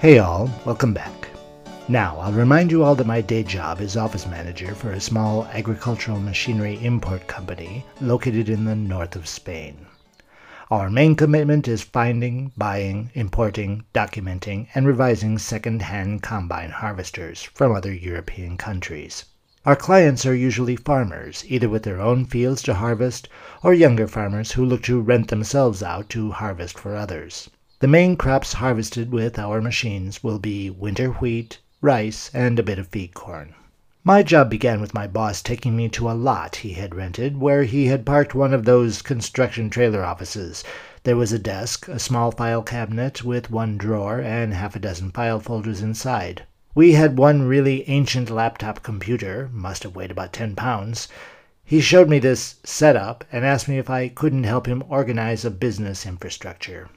Hey all, welcome back. Now, I'll remind you all that my day job is office manager for a small agricultural machinery import company located in the north of Spain. Our main commitment is finding, buying, importing, documenting, and revising second-hand combine harvesters from other European countries. Our clients are usually farmers, either with their own fields to harvest, or younger farmers who look to rent themselves out to harvest for others. The main crops harvested with our machines will be winter wheat, rice, and a bit of feed corn. My job began with my boss taking me to a lot he had rented where he had parked one of those construction trailer offices. There was a desk, a small file cabinet with one drawer and half a dozen file folders inside. We had one really ancient laptop computer, must have weighed about 10 pounds. He showed me this setup and asked me if I couldn't help him organize a business infrastructure.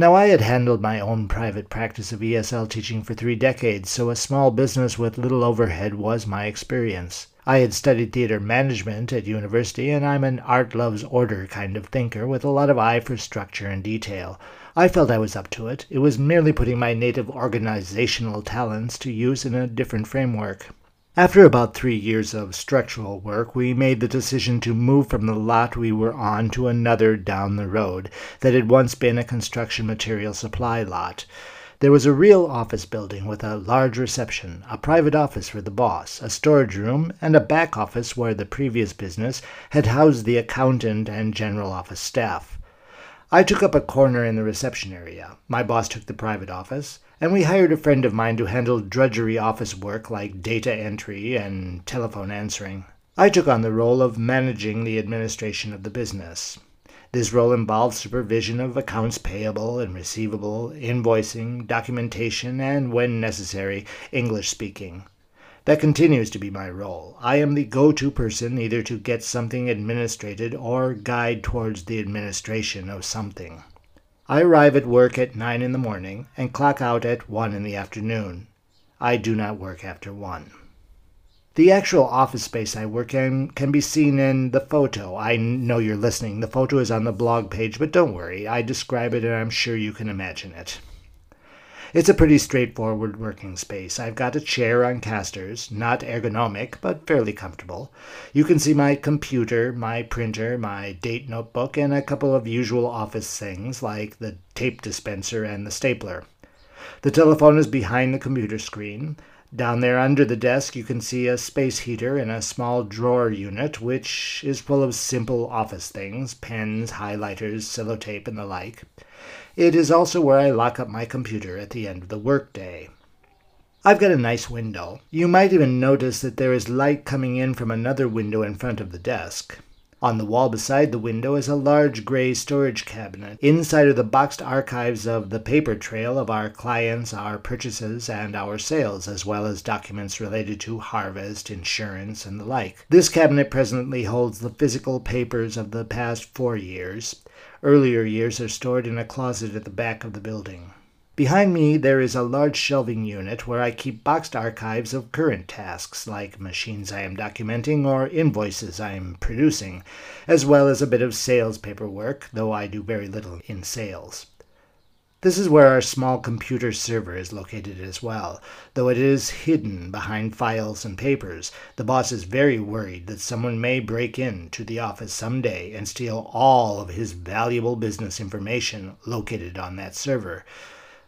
Now, I had handled my own private practice of ESL teaching for three decades, so a small business with little overhead was my experience. I had studied theater management at university, and I'm an art loves order kind of thinker with a lot of eye for structure and detail. I felt I was up to it. It was merely putting my native organizational talents to use in a different framework. After about three years of structural work, we made the decision to move from the lot we were on to another down the road that had once been a construction material supply lot. There was a real office building with a large reception, a private office for the boss, a storage room, and a back office where the previous business had housed the accountant and general office staff. I took up a corner in the reception area. My boss took the private office and we hired a friend of mine to handle drudgery office work like data entry and telephone answering. I took on the role of managing the administration of the business. This role involved supervision of accounts payable and receivable, invoicing, documentation, and, when necessary, English speaking. That continues to be my role. I am the go to person either to get something administrated or guide towards the administration of something. I arrive at work at 9 in the morning and clock out at 1 in the afternoon. I do not work after 1. The actual office space I work in can be seen in the photo. I know you're listening. The photo is on the blog page, but don't worry. I describe it and I'm sure you can imagine it. It's a pretty straightforward working space. I've got a chair on casters, not ergonomic, but fairly comfortable. You can see my computer, my printer, my date notebook, and a couple of usual office things like the tape dispenser and the stapler. The telephone is behind the computer screen. Down there under the desk, you can see a space heater and a small drawer unit, which is full of simple office things pens, highlighters, sellotape, and the like. It is also where I lock up my computer at the end of the workday. I've got a nice window. You might even notice that there is light coming in from another window in front of the desk. On the wall beside the window is a large gray storage cabinet. Inside are the boxed archives of the paper trail of our clients, our purchases, and our sales, as well as documents related to harvest, insurance, and the like. This cabinet presently holds the physical papers of the past four years. Earlier years are stored in a closet at the back of the building. Behind me there is a large shelving unit where I keep boxed archives of current tasks, like machines I am documenting or invoices I am producing, as well as a bit of sales paperwork, though I do very little in sales. This is where our small computer server is located as well, though it is hidden behind files and papers. The boss is very worried that someone may break into the office someday and steal all of his valuable business information located on that server.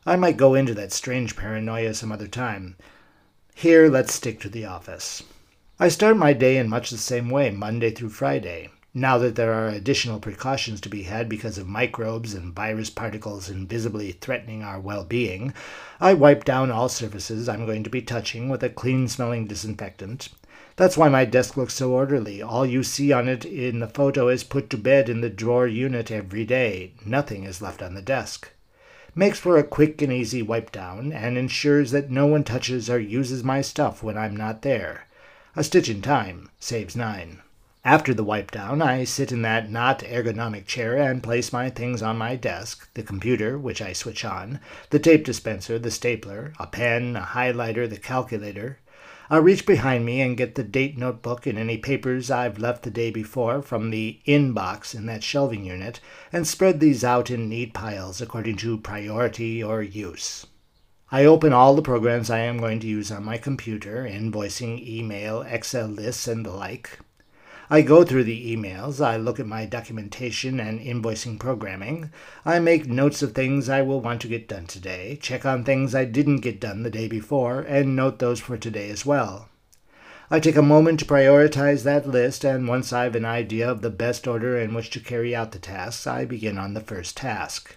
I might go into that strange paranoia some other time. Here, let's stick to the office. I start my day in much the same way, Monday through Friday. Now that there are additional precautions to be had because of microbes and virus particles invisibly threatening our well being, I wipe down all surfaces I'm going to be touching with a clean smelling disinfectant. That's why my desk looks so orderly. All you see on it in the photo is put to bed in the drawer unit every day. Nothing is left on the desk. Makes for a quick and easy wipe down and ensures that no one touches or uses my stuff when I'm not there. A stitch in time saves nine. After the wipe down, I sit in that not ergonomic chair and place my things on my desk the computer, which I switch on, the tape dispenser, the stapler, a pen, a highlighter, the calculator. I reach behind me and get the date notebook and any papers I've left the day before from the inbox in that shelving unit and spread these out in neat piles according to priority or use. I open all the programs I am going to use on my computer, invoicing, email, Excel lists, and the like. I go through the emails, I look at my documentation and invoicing programming, I make notes of things I will want to get done today, check on things I didn't get done the day before, and note those for today as well. I take a moment to prioritize that list, and once I've an idea of the best order in which to carry out the tasks, I begin on the first task.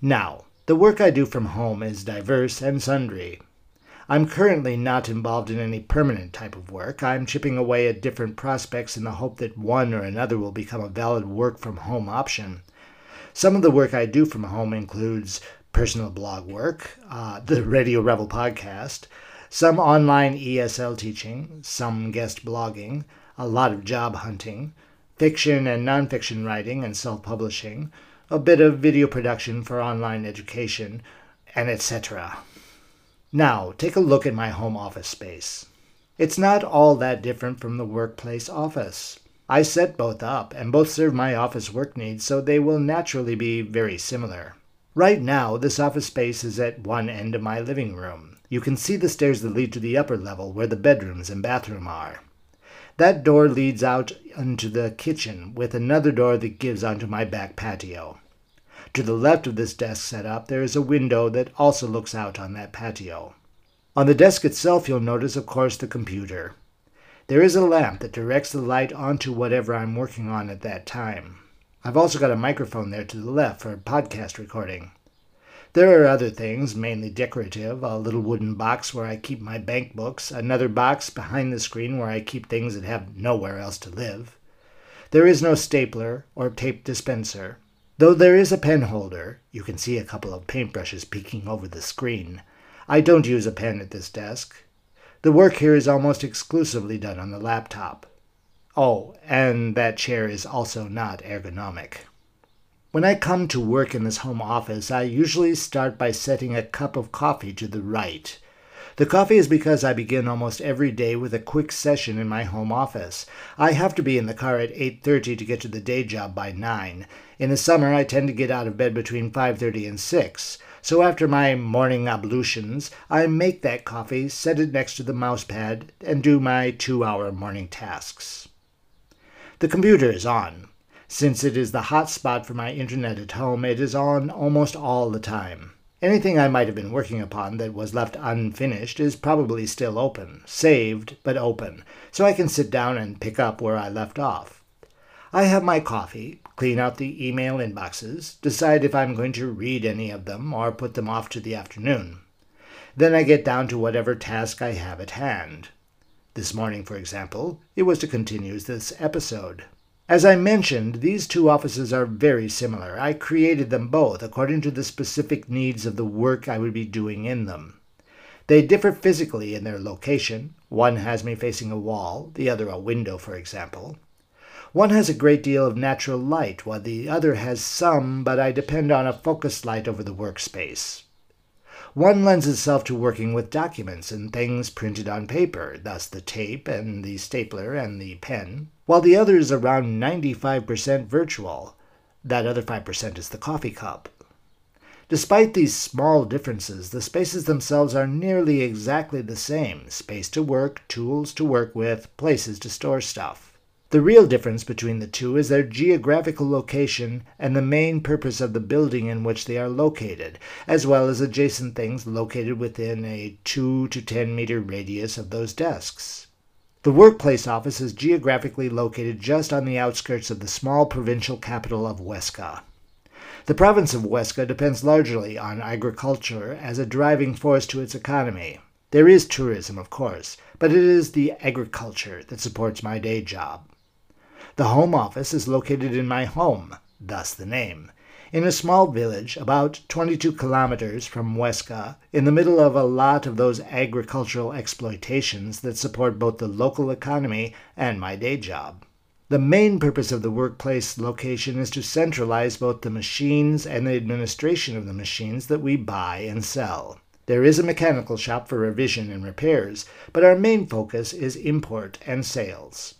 Now, the work I do from home is diverse and sundry. I'm currently not involved in any permanent type of work. I'm chipping away at different prospects in the hope that one or another will become a valid work from home option. Some of the work I do from home includes personal blog work, uh, the Radio Revel podcast, some online ESL teaching, some guest blogging, a lot of job hunting, fiction and nonfiction writing and self publishing, a bit of video production for online education, and etc. Now, take a look at my home office space. It's not all that different from the workplace office. I set both up, and both serve my office work needs, so they will naturally be very similar. Right now, this office space is at one end of my living room. You can see the stairs that lead to the upper level where the bedrooms and bathroom are. That door leads out into the kitchen, with another door that gives onto my back patio. To the left of this desk setup, there is a window that also looks out on that patio. On the desk itself, you'll notice, of course, the computer. There is a lamp that directs the light onto whatever I'm working on at that time. I've also got a microphone there to the left for podcast recording. There are other things, mainly decorative a little wooden box where I keep my bank books, another box behind the screen where I keep things that have nowhere else to live. There is no stapler or tape dispenser. Though there is a pen holder, you can see a couple of paintbrushes peeking over the screen. I don't use a pen at this desk. The work here is almost exclusively done on the laptop. Oh, and that chair is also not ergonomic. When I come to work in this home office, I usually start by setting a cup of coffee to the right. The coffee is because I begin almost every day with a quick session in my home office. I have to be in the car at 8:30 to get to the day job by 9. In the summer, I tend to get out of bed between 5:30 and 6. So after my morning ablutions, I make that coffee, set it next to the mouse pad, and do my 2-hour morning tasks. The computer is on. Since it is the hot spot for my internet at home, it is on almost all the time. Anything I might have been working upon that was left unfinished is probably still open, saved, but open, so I can sit down and pick up where I left off. I have my coffee, clean out the email inboxes, decide if I'm going to read any of them or put them off to the afternoon. Then I get down to whatever task I have at hand. This morning, for example, it was to continue this episode. As I mentioned, these two offices are very similar. I created them both according to the specific needs of the work I would be doing in them. They differ physically in their location. One has me facing a wall, the other a window, for example. One has a great deal of natural light, while the other has some, but I depend on a focused light over the workspace. One lends itself to working with documents and things printed on paper, thus the tape and the stapler and the pen, while the other is around 95% virtual. That other 5% is the coffee cup. Despite these small differences, the spaces themselves are nearly exactly the same space to work, tools to work with, places to store stuff. The real difference between the two is their geographical location and the main purpose of the building in which they are located, as well as adjacent things located within a 2 to 10 meter radius of those desks. The workplace office is geographically located just on the outskirts of the small provincial capital of Huesca. The province of Huesca depends largely on agriculture as a driving force to its economy. There is tourism, of course, but it is the agriculture that supports my day job. The home office is located in my home, thus the name, in a small village about 22 kilometers from Huesca, in the middle of a lot of those agricultural exploitations that support both the local economy and my day job. The main purpose of the workplace location is to centralize both the machines and the administration of the machines that we buy and sell. There is a mechanical shop for revision and repairs, but our main focus is import and sales.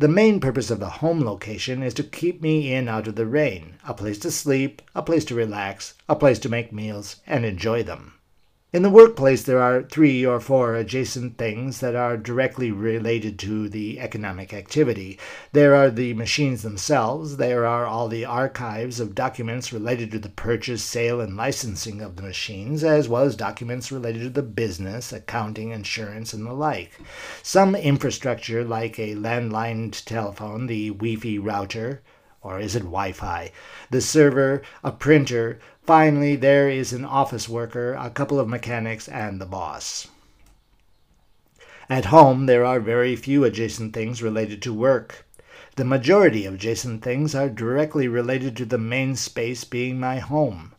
The main purpose of the home location is to keep me in out of the rain, a place to sleep, a place to relax, a place to make meals and enjoy them. In the workplace, there are three or four adjacent things that are directly related to the economic activity. There are the machines themselves, there are all the archives of documents related to the purchase, sale, and licensing of the machines, as well as documents related to the business, accounting, insurance, and the like. Some infrastructure like a landline telephone, the Wi-Fi router, or is it Wi Fi? The server, a printer, Finally, there is an office worker, a couple of mechanics, and the boss. At home, there are very few adjacent things related to work. The majority of adjacent things are directly related to the main space being my home.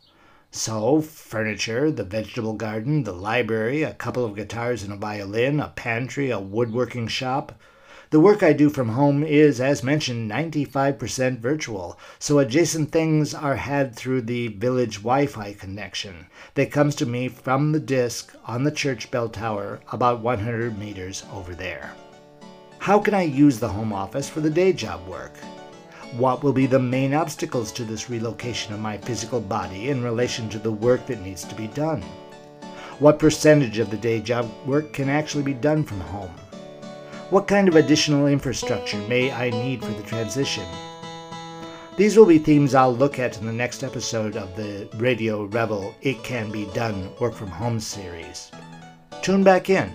So, furniture, the vegetable garden, the library, a couple of guitars and a violin, a pantry, a woodworking shop, the work I do from home is, as mentioned, 95% virtual, so adjacent things are had through the village Wi Fi connection that comes to me from the disk on the church bell tower about 100 meters over there. How can I use the home office for the day job work? What will be the main obstacles to this relocation of my physical body in relation to the work that needs to be done? What percentage of the day job work can actually be done from home? What kind of additional infrastructure may I need for the transition? These will be themes I'll look at in the next episode of the Radio Revel It Can Be Done Work From Home series. Tune back in.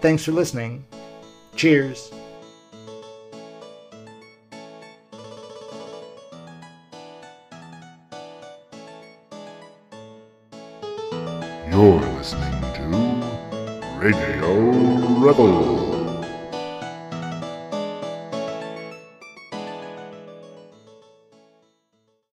Thanks for listening. Cheers. You're listening to Radio Revel.